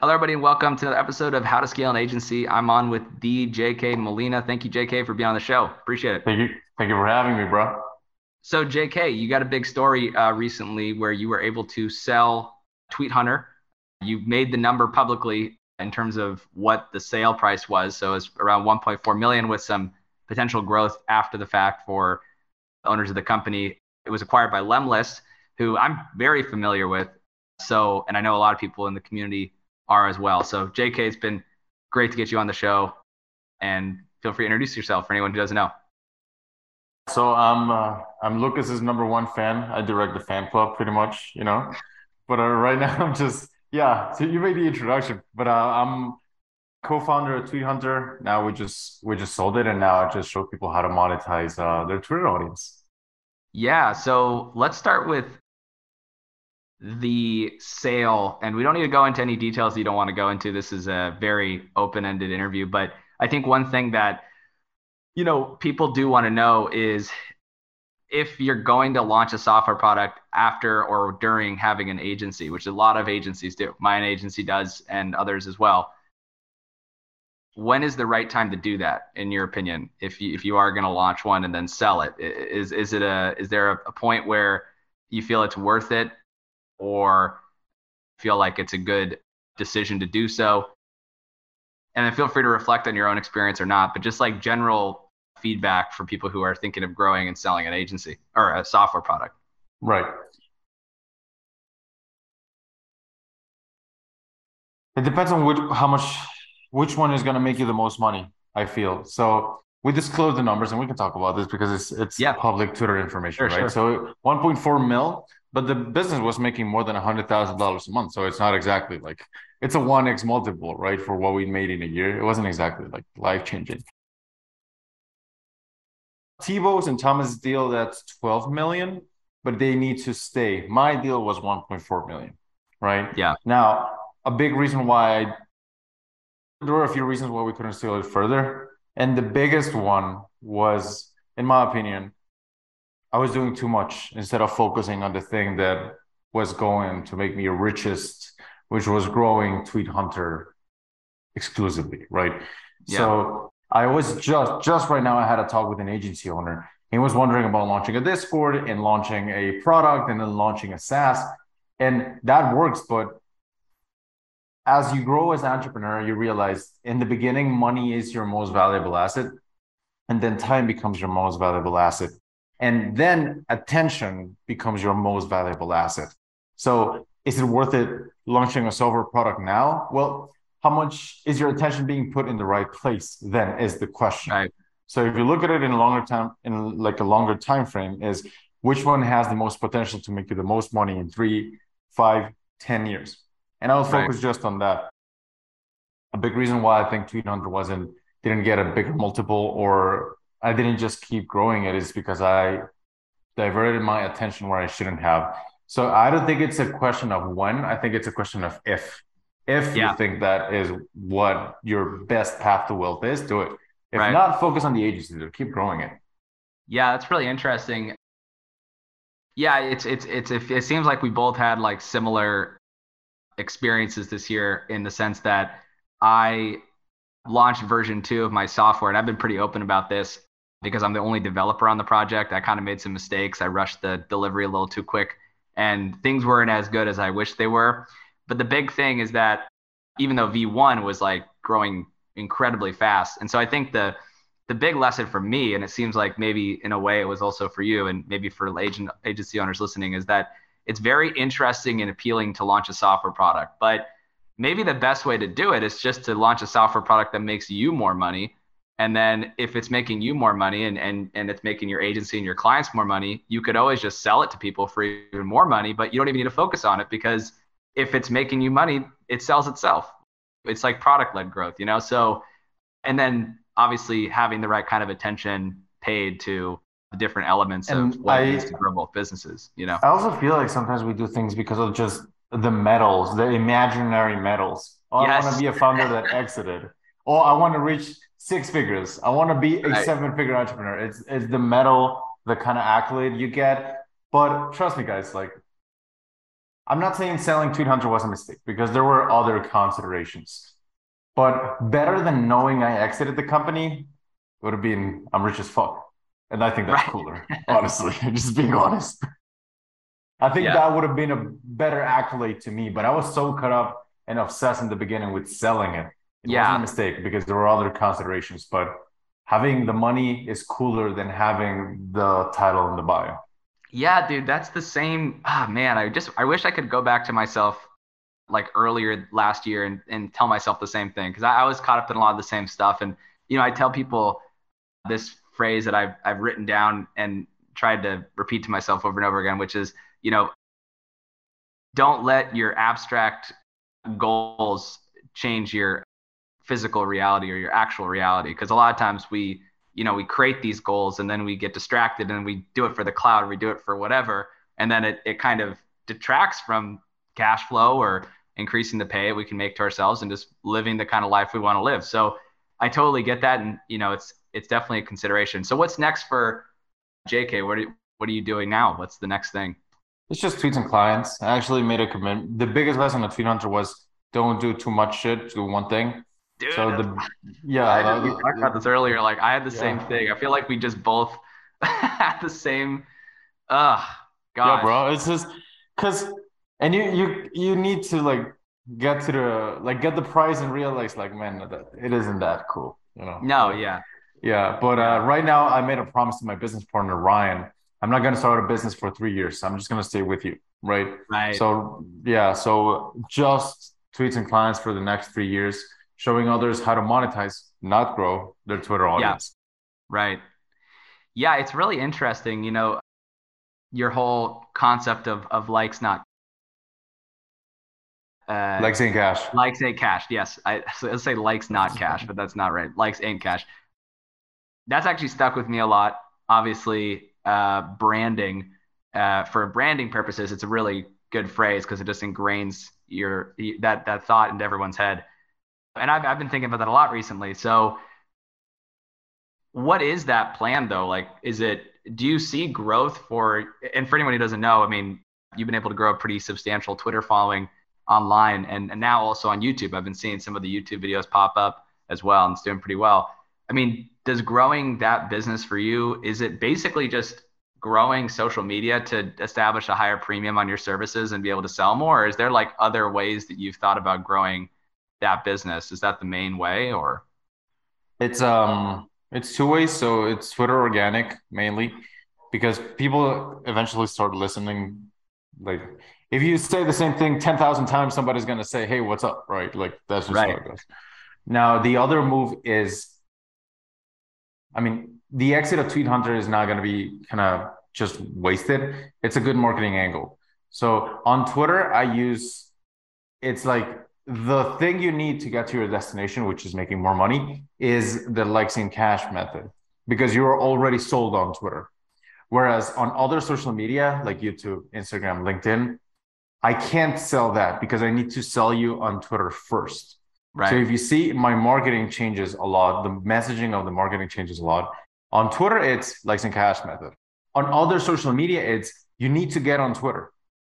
Hello, everybody, and welcome to another episode of How to Scale an Agency. I'm on with the JK Molina. Thank you, JK, for being on the show. Appreciate it. Thank you. Thank you for having me, bro. So, JK, you got a big story uh, recently where you were able to sell Tweet Hunter. You made the number publicly in terms of what the sale price was. So it's around 1.4 million with some potential growth after the fact for owners of the company. It was acquired by Lemlist, who I'm very familiar with. So, and I know a lot of people in the community are as well. So, JK, it's been great to get you on the show, and feel free to introduce yourself for anyone who doesn't know. So I'm uh, I'm Lucas's number one fan. I direct the fan club pretty much, you know. But uh, right now I'm just yeah. So you made the introduction, but uh, I'm co-founder of Tweet Hunter. Now we just we just sold it, and now I just show people how to monetize uh, their Twitter audience. Yeah. So let's start with the sale, and we don't need to go into any details you don't want to go into. This is a very open-ended interview, but I think one thing that you know people do want to know is if you're going to launch a software product after or during having an agency, which a lot of agencies do. My agency does, and others as well. When is the right time to do that, in your opinion? If you if you are going to launch one and then sell it, is is it a is there a point where you feel it's worth it or feel like it's a good decision to do so. And then feel free to reflect on your own experience or not, but just like general feedback for people who are thinking of growing and selling an agency or a software product. Right. It depends on which how much which one is going to make you the most money, I feel. So we disclose the numbers and we can talk about this because it's it's yeah. public Twitter information, sure, right? Sure. So 1.4 mil but the business was making more than a hundred thousand dollars a month. So it's not exactly like it's a one x multiple, right, for what we made in a year. It wasn't exactly like life changing. Thibaut's and Thomas' deal that's 12 million, but they need to stay. My deal was 1.4 million, right? Yeah. Now, a big reason why I, there were a few reasons why we couldn't scale it further. And the biggest one was, in my opinion, I was doing too much instead of focusing on the thing that was going to make me richest, which was growing Tweet Hunter exclusively, right? Yeah. So I was just just right now I had a talk with an agency owner. He was wondering about launching a Discord and launching a product and then launching a SaaS. And that works, but as you grow as an entrepreneur, you realize in the beginning, money is your most valuable asset. And then time becomes your most valuable asset. And then attention becomes your most valuable asset. So is it worth it launching a software product now? Well, how much is your attention being put in the right place then is the question. Right. So if you look at it in a longer time, in like a longer time frame, is which one has the most potential to make you the most money in three, five, ten years? And I'll focus right. just on that. A big reason why I think Tweet Hunter wasn't didn't get a bigger multiple or I didn't just keep growing it is because I diverted my attention where I shouldn't have. So I don't think it's a question of when. I think it's a question of if. If yeah. you think that is what your best path to wealth is, do it. If right. not, focus on the agency. Keep growing it. Yeah, that's really interesting. Yeah, it's it's it's it seems like we both had like similar experiences this year in the sense that I launched version two of my software, and I've been pretty open about this because I'm the only developer on the project. I kind of made some mistakes. I rushed the delivery a little too quick and things weren't as good as I wish they were. But the big thing is that even though V1 was like growing incredibly fast. And so I think the the big lesson for me, and it seems like maybe in a way it was also for you and maybe for agent agency owners listening, is that it's very interesting and appealing to launch a software product. But maybe the best way to do it is just to launch a software product that makes you more money And then if it's making you more money and, and, and it's making your agency and your clients more money, you could always just sell it to people for even more money, but you don't even need to focus on it because if it's making you money, it sells itself. It's like product led growth, you know? So, and then obviously having the right kind of attention paid to the different elements And of what I- it is to grow both businesses, you know? I also feel like sometimes we do things because of just the medals, the imaginary medals. Oh, I want to be a founder that exited. Oh, I want to reach six figures. I want to be a Right. seven-figure entrepreneur. It's it's the medal, the kind of accolade you get. But trust me, guys, like I'm not saying selling Tweet Hunter was a mistake because there were other considerations. But better than knowing I exited the company would have been I'm rich as fuck. And I think that's Right. cooler, honestly, just being honest. I think Yeah. that would have been a better accolade to me, but I was so caught up and obsessed in the beginning with selling it. It Yeah. wasn't a mistake because there were other considerations, but having the money is cooler than having the title in the bio. Yeah, dude, that's the same. Ah, man, I just I wish I could go back to myself like earlier last year and, and tell myself the same thing because I, I was caught up in a lot of the same stuff. And you know, I tell people this phrase that I've I've written down and tried to repeat to myself over and over again, which is, you know, don't let your abstract goals change your physical reality or your actual reality. Because a lot of times we you know we create these goals and then we get distracted and we do it for the cloud we do it for whatever and then it, it kind of detracts from cash flow or increasing the pay we can make to ourselves and just living the kind of life we want to live so i totally get that and you know it's it's definitely a consideration so what's next for jk what are you, what are you doing now what's the next thing It's just tweets and clients. I actually made a commitment. The biggest lesson of Tweet Hunter was don't do too much shit, do one thing. Dude, So the yeah, I, uh, we talked about this earlier like i had the same thing i feel like we just both had the same uh god yeah, bro. It's just because, and you you you need to like get to the like get the prize and realize like, man, that it isn't that cool, you know? no yeah Yeah, but uh, right now I made a promise to my business partner Ryan. I'm not gonna start a business for three years. I'm just gonna stay with you, right? right So yeah, so just tweets and clients for the next three years, showing others how to monetize, not grow their Twitter audience. Right. Yeah, it's really interesting, you know, your whole concept of of likes not uh Like saying cash. likes ain't cash. Yes. I so let's say likes not cash, but that's not right. Likes ain't cash. That's actually stuck with me a lot. Obviously, uh branding uh for branding purposes, it's a really good phrase because it just ingrains your that that thought into everyone's head. And I've I've been thinking about that a lot recently. So what is that plan though? Like, is it, do you see growth for, and for anyone who doesn't know, I mean, you've been able to grow a pretty substantial Twitter following online and, and now also on YouTube. I've been seeing some of the YouTube videos pop up as well and it's doing pretty well. I mean, does growing that business for you, is it basically just growing social media to establish a higher premium on your services and be able to sell more? Or is there like other ways that you've thought about growing that business? Is that the main way or? It's um it's two ways. So it's Twitter organic mainly because people eventually start listening. Like if you say the same thing 10,000 times, somebody's gonna say, Hey, what's up? Right. Like that's just Right. how it goes. Now the other move is I mean, the exit of Tweet Hunter is not gonna be kind of just wasted. It's a good marketing angle. So on Twitter, I use it's like the thing you need to get to your destination, which is making more money, is the likes in cash method because you're already sold on Twitter. Whereas on other social media like YouTube, Instagram, LinkedIn, I can't sell that because I need to sell you on Twitter first. Right. So if you see my marketing changes a lot, the messaging of the marketing changes a lot. On Twitter, it's likes and cash method. On other social media, it's you need to get on Twitter.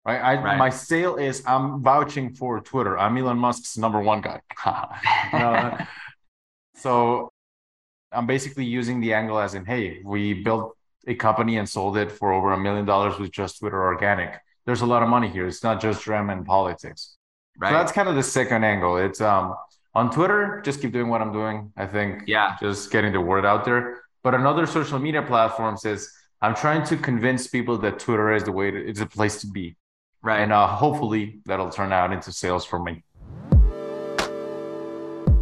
Right? I, Right. My sale is I'm vouching for Twitter. I'm Elon Musk's number one guy. No, so I'm basically using the angle as in, hey, we built a company and sold it for over a million dollars with just Twitter organic. There's a lot of money here. It's not just drama and politics. right. So that's kind of the second angle. It's um on Twitter, just keep doing what I'm doing. I think yeah. just getting the word out there. But on other social media platforms is I'm trying to convince people that Twitter is the way to, it's a place to be. Right. And uh, hopefully that'll turn out into sales for me.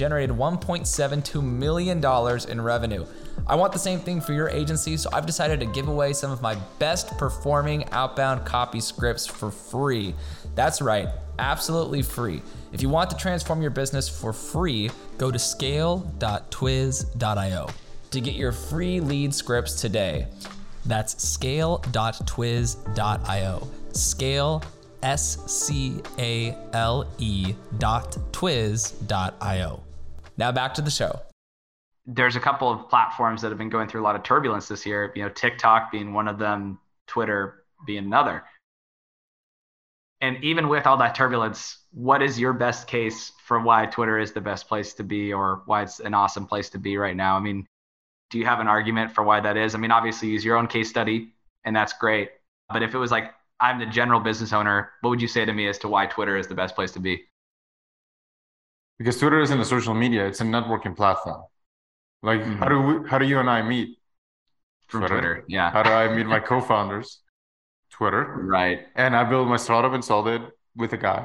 generated $1.72 million in revenue. I want the same thing for your agency, so I've decided to give away some of my best performing outbound copy scripts for free. That's right, absolutely free. If you want to transform your business for free, go to scale.twiz.io to get your free lead scripts today. That's scale.twiz.io. Scale, S C A L E dot twiz dot io. Now back to the show. There's a couple of platforms that have been going through a lot of turbulence this year, you know, TikTok being one of them, Twitter being another. And even with all that turbulence, what is your best case for why Twitter is the best place to be or why it's an awesome place to be right now? I mean, do you have an argument for why that is? I mean, obviously, use your own case study, and that's great. But if it was like, I'm the general business owner, what would you say to me as to why Twitter is the best place to be? Because Twitter isn't a social media; it's a networking platform. Like, mm-hmm. how do we, how do you and I meet? From Twitter. Twitter. Yeah. How do I meet my co-founders? Twitter. Right. And I built my startup and sold it with a guy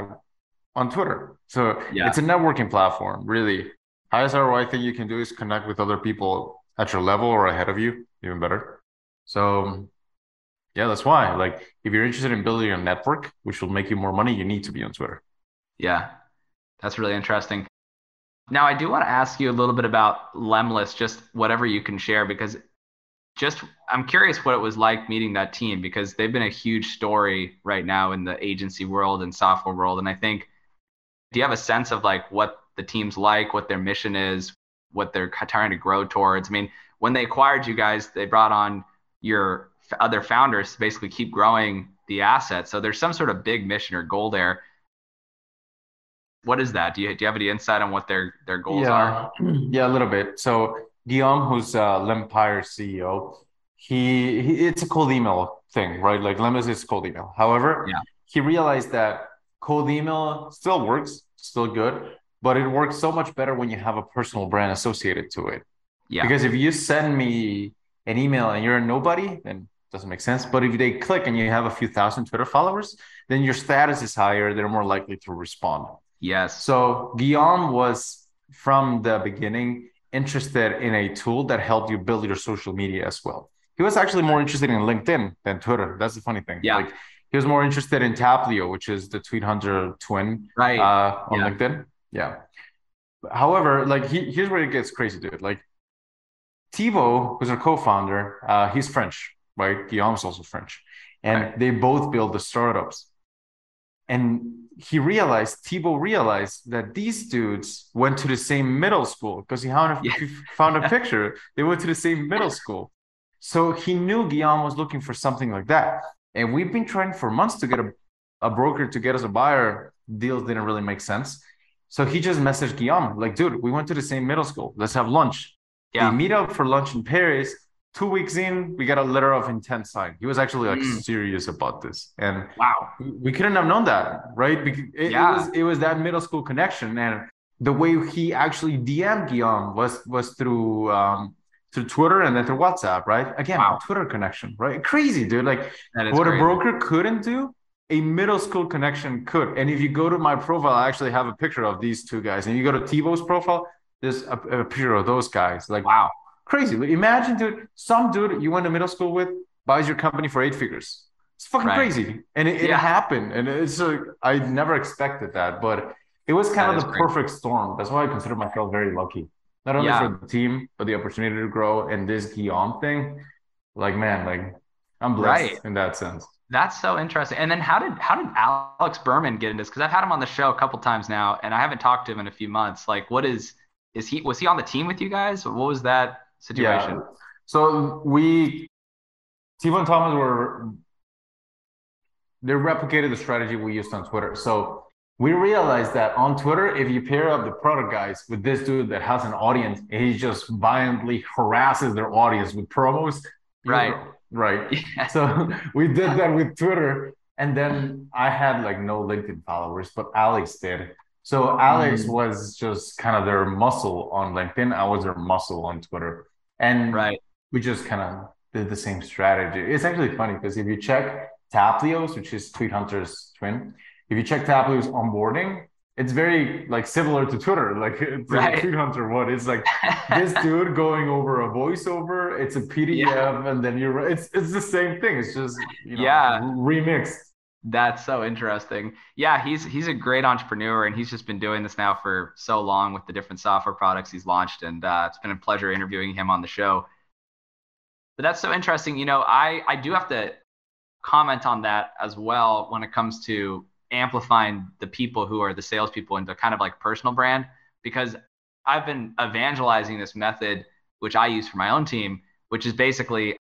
on Twitter. So yeah. it's a networking platform, really. Highest ROI thing you can do is connect with other people at your level or ahead of you, even better. So yeah, that's why. Like if you're interested in building a network, which will make you more money, you need to be on Twitter. Yeah. That's really interesting. Now I do want to ask you a little bit about Lemlist, just whatever you can share, because just I'm curious what it was like meeting that team because they've been a huge story right now in the agency world and software world. And I think, do you have a sense of like what the team's like, what their mission is, what they're trying to grow towards. I mean, when they acquired you guys, they brought on your other founders to basically keep growing the asset. So there's some sort of big mission or goal there. What is that? Do you, do you have any insight on what their, their goals yeah. are? Yeah, a little bit. So Guillaume, who's uh, Lempire CEO, he, he, it's a cold email thing, right? Like Lemlist is cold email. However, yeah. he realized that cold email still works, still good, but it works so much better when you have a personal brand associated to it. Yeah. Because if you send me an email and you're a nobody, then it doesn't make sense. But if they click and you have a few thousand Twitter followers, then your status is higher. They're more likely to respond. Yes. So Guillaume was from the beginning interested in a tool that helped you build your social media as well. He was actually more interested in LinkedIn than Twitter. That's the funny thing. Yeah. Like he was more interested in Taplio, which is the Tweet Hunter twin right. uh, on yeah. LinkedIn. Yeah. However, like he, here's where it gets crazy, dude. Like Thibaut, who's our co-founder, uh, he's French, right? Guillaume's also French, and right. they both build the startups. And he realized, Thibaut realized that these dudes went to the same middle school because he found a, yeah. he found a picture. They went to the same middle school. So he knew Guillaume was looking for something like that. And we've been trying for months to get a, a broker to get us a buyer. Deals didn't really make sense. So he just messaged Guillaume, like, dude, we went to the same middle school. Let's have lunch. Yeah. They meet up for lunch in Paris. Two weeks in, we got a letter of intent signed. He was actually like mm. serious about this. And wow, we couldn't have known that, right? Because it, yeah. it was it was that middle school connection. And the way he actually DM'd Guillaume was was through um through Twitter and then through WhatsApp, right? Again, wow. Twitter connection, right? Crazy, dude. Like what crazy. a broker couldn't do, a middle school connection could. And if you go to my profile, I actually have a picture of these two guys. And you go to Thibaut's profile, there's a, a picture of those guys. Like, wow, crazy. Imagine, dude, some dude you went to middle school with buys your company for eight figures. It's fucking right. crazy. And it, it happened. And it's like, I never expected that, but it was kind that of the perfect storm. That's why I consider myself very lucky. Not only yeah. for the team, but the opportunity to grow and this Guillaume thing. Like, man, like I'm blessed right. in that sense. That's so interesting. And then how did how did Alex Berman get into this? Because I've had him on the show a couple times now, and I haven't talked to him in a few months. Like, what is is he was he on the team with you guys? What was that situation? Yeah. So we, Steve and Thomas were they replicated the strategy we used on Twitter. So we realized that on Twitter, if you pair up the product guys with this dude that has an audience, he just violently harasses their audience with promos. Right. Right. Yeah. So we did that with Twitter. And then I had like no LinkedIn followers, but Alex did. So Alex mm. was just kind of their muscle on LinkedIn. I was their muscle on Twitter. And right. we just kind of did the same strategy. It's actually funny because if you check Taplio's, which is Tweet Hunter's twin, if you check Taplio's onboarding, it's very like similar to Twitter, like it's right. Tweet Hunter. What it's like this dude going over a voiceover. It's a PDF, yeah. and then you're it's it's the same thing. It's just you know, yeah remixed. That's so interesting. Yeah, he's he's a great entrepreneur, and he's just been doing this now for so long with the different software products he's launched, and uh, it's been a pleasure interviewing him on the show. But that's so interesting. You know, I I do have to comment on that as well when it comes to amplifying the people who are the salespeople into kind of like personal brand because I've been evangelizing this method, which I use for my own team, which is basically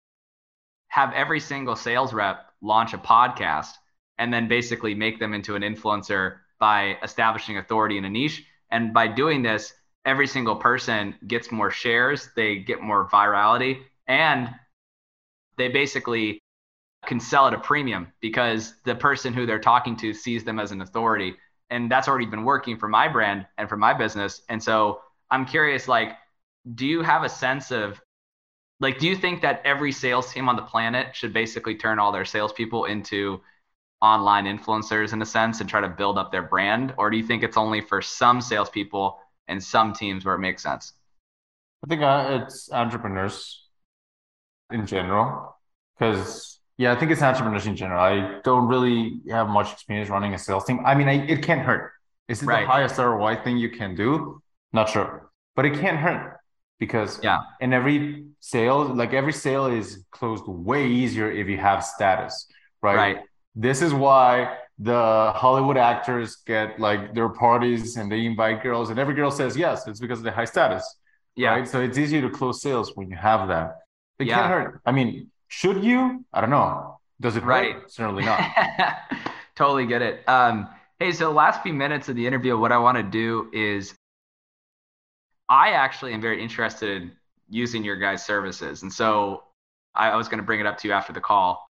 have every single sales rep launch a podcast and then basically make them into an influencer by establishing authority in a niche. And by doing this, every single person gets more shares, they get more virality, and they basically can sell at a premium because the person who they're talking to sees them as an authority. And that's already been working for my brand and for my business. And so I'm curious, like, do you have a sense of like, do you think that every sales team on the planet should basically turn all their salespeople into online influencers in a sense and try to build up their brand? Or do you think it's only for some salespeople and some teams where it makes sense? I think uh, it's entrepreneurs in general because yeah, I think it's entrepreneurs in general. I don't really have much experience running a sales team. I mean, I, it can't hurt. Is it right. the highest ROI thing you can do? Not sure, but it can't hurt because yeah, in every sale, like every sale is closed way easier if you have status, right? Right. This is why the Hollywood actors get like their parties and they invite girls, and every girl says yes. It's because of the high status. Yeah. Right. So it's easier to close sales when you have that. It yeah. can't hurt. I mean, should you? I don't know. Does it right? Hurt? Certainly not. totally get it. Um, hey, so last few minutes of the interview, what I want to do is I actually am very interested in using your guys' services. And so I, I was going to bring it up to you after the call,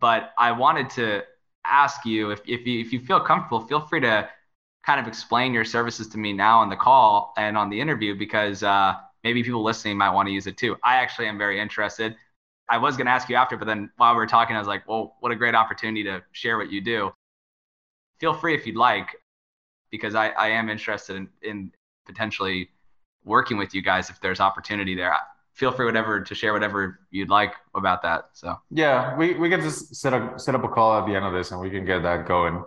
but I wanted to ask you if, if, you if you feel comfortable, feel free to kind of explain your services to me now on the call and on the interview because uh, maybe people listening might want to use it too. I actually am very interested. I was going to ask you after, but then while we were talking, I was like, well, what a great opportunity to share what you do. Feel free if you'd like, because I, I am interested in, in potentially working with you guys if there's opportunity there. Feel free whatever to share whatever you'd like about that. So yeah, we, we can just set up set up a call at the end of this and we can get that going.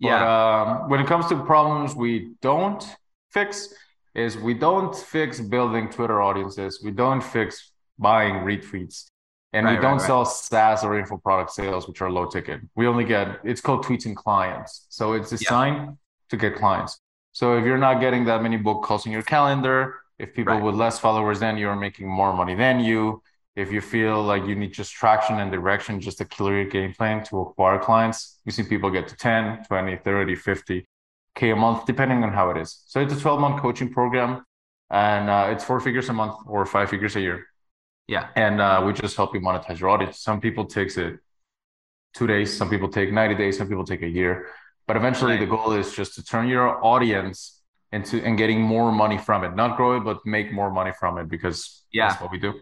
But, yeah. Um, when it comes to problems we don't fix, is we don't fix building Twitter audiences. We don't fix buying retweets. And right, we don't right, sell right. SaaS or info product sales, which are low ticket. We only get it's called tweets and clients. So it's designed to get clients. So if you're not getting that many book calls in your calendar, if people with less followers than you are making more money than you, if you feel like you need just traction and direction, just a killer game plan to acquire clients, you see people get to 10, 20, 30, 50 K a month, depending on how it is. So it's a 12 month coaching program and uh, it's four figures a month or five figures a year. Yeah. And uh, we just help you monetize your audience. Some people takes it two days, some people take 90 days, some people take a year. But eventually right. the goal is just to turn your audience into and getting more money from it. Not grow it, but make more money from it because yeah. that's what we do.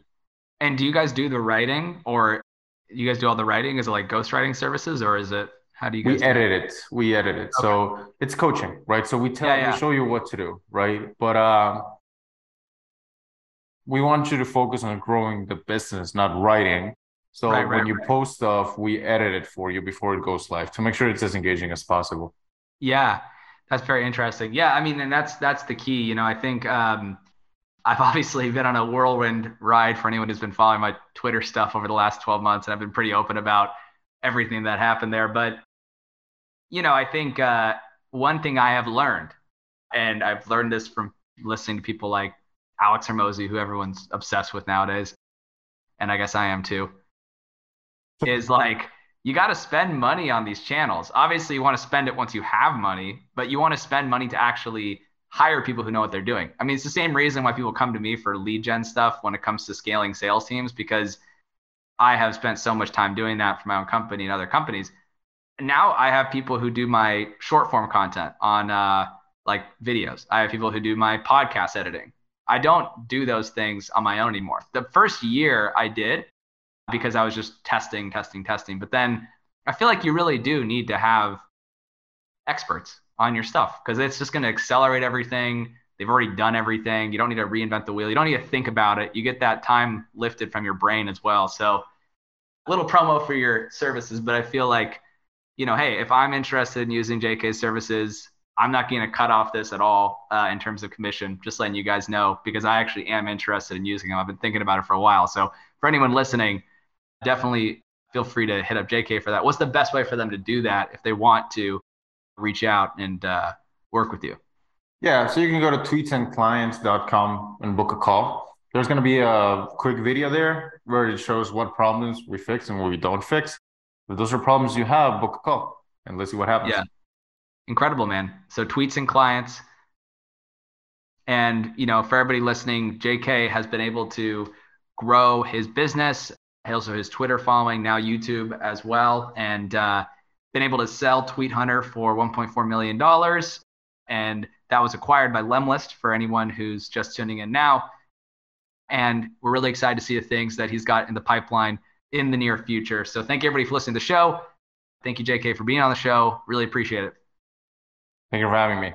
And do you guys do the writing or you guys do all the writing? Is it like ghostwriting services or is it how do you guys we edit it? We edit it. Okay. So it's coaching, right? So we tell yeah, yeah. we show you what to do, right? But um we want you to focus on growing the business, not writing. So right, when you right. post stuff, we edit it for you before it goes live to make sure it's as engaging as possible. Yeah, that's very interesting. Yeah, I mean, and that's that's the key. You know, I think um, I've obviously been on a whirlwind ride for anyone who's been following my Twitter stuff over the last 12 months, and I've been pretty open about everything that happened there. But you know, I think uh, one thing I have learned, and I've learned this from listening to people like Alex Hormozi, who everyone's obsessed with nowadays, and I guess I am too, is like you got to spend money on these channels. Obviously, you want to spend it once you have money, but you want to spend money to actually hire people who know what they're doing. I mean, it's the same reason why people come to me for lead gen stuff when it comes to scaling sales teams because I have spent so much time doing that for my own company and other companies. Now I have people who do my short form content on uh, like videos. I have people who do my podcast editing. I don't do those things on my own anymore. The first year I did because I was just testing, testing, testing. But then I feel like you really do need to have experts on your stuff because it's just going to accelerate everything. They've already done everything. You don't need to reinvent the wheel. You don't need to think about it. You get that time lifted from your brain as well. So, a little promo for your services, but I feel like, you know, hey, if I'm interested in using JK's services, I'm not going to cut off this at all uh, in terms of commission, just letting you guys know because I actually am interested in using them. I've been thinking about it for a while. So, for anyone listening, definitely feel free to hit up JK for that. What's the best way for them to do that if they want to reach out and uh, work with you? Yeah, so you can go to tweetsandclients.com and book a call. There's going to be a quick video there where it shows what problems we fix and what we don't fix. If those are problems you have, book a call and let's see what happens. Yeah. Incredible, man. So tweets and clients. And, you know, for everybody listening, JK has been able to grow his business, also his Twitter following, now YouTube as well, and uh, been able to sell Tweet Hunter for $1.4 million. And that was acquired by Lemlist for anyone who's just tuning in now. And we're really excited to see the things that he's got in the pipeline in the near future. So thank you everybody for listening to the show. Thank you, JK, for being on the show. Really appreciate it. Thank you for having me.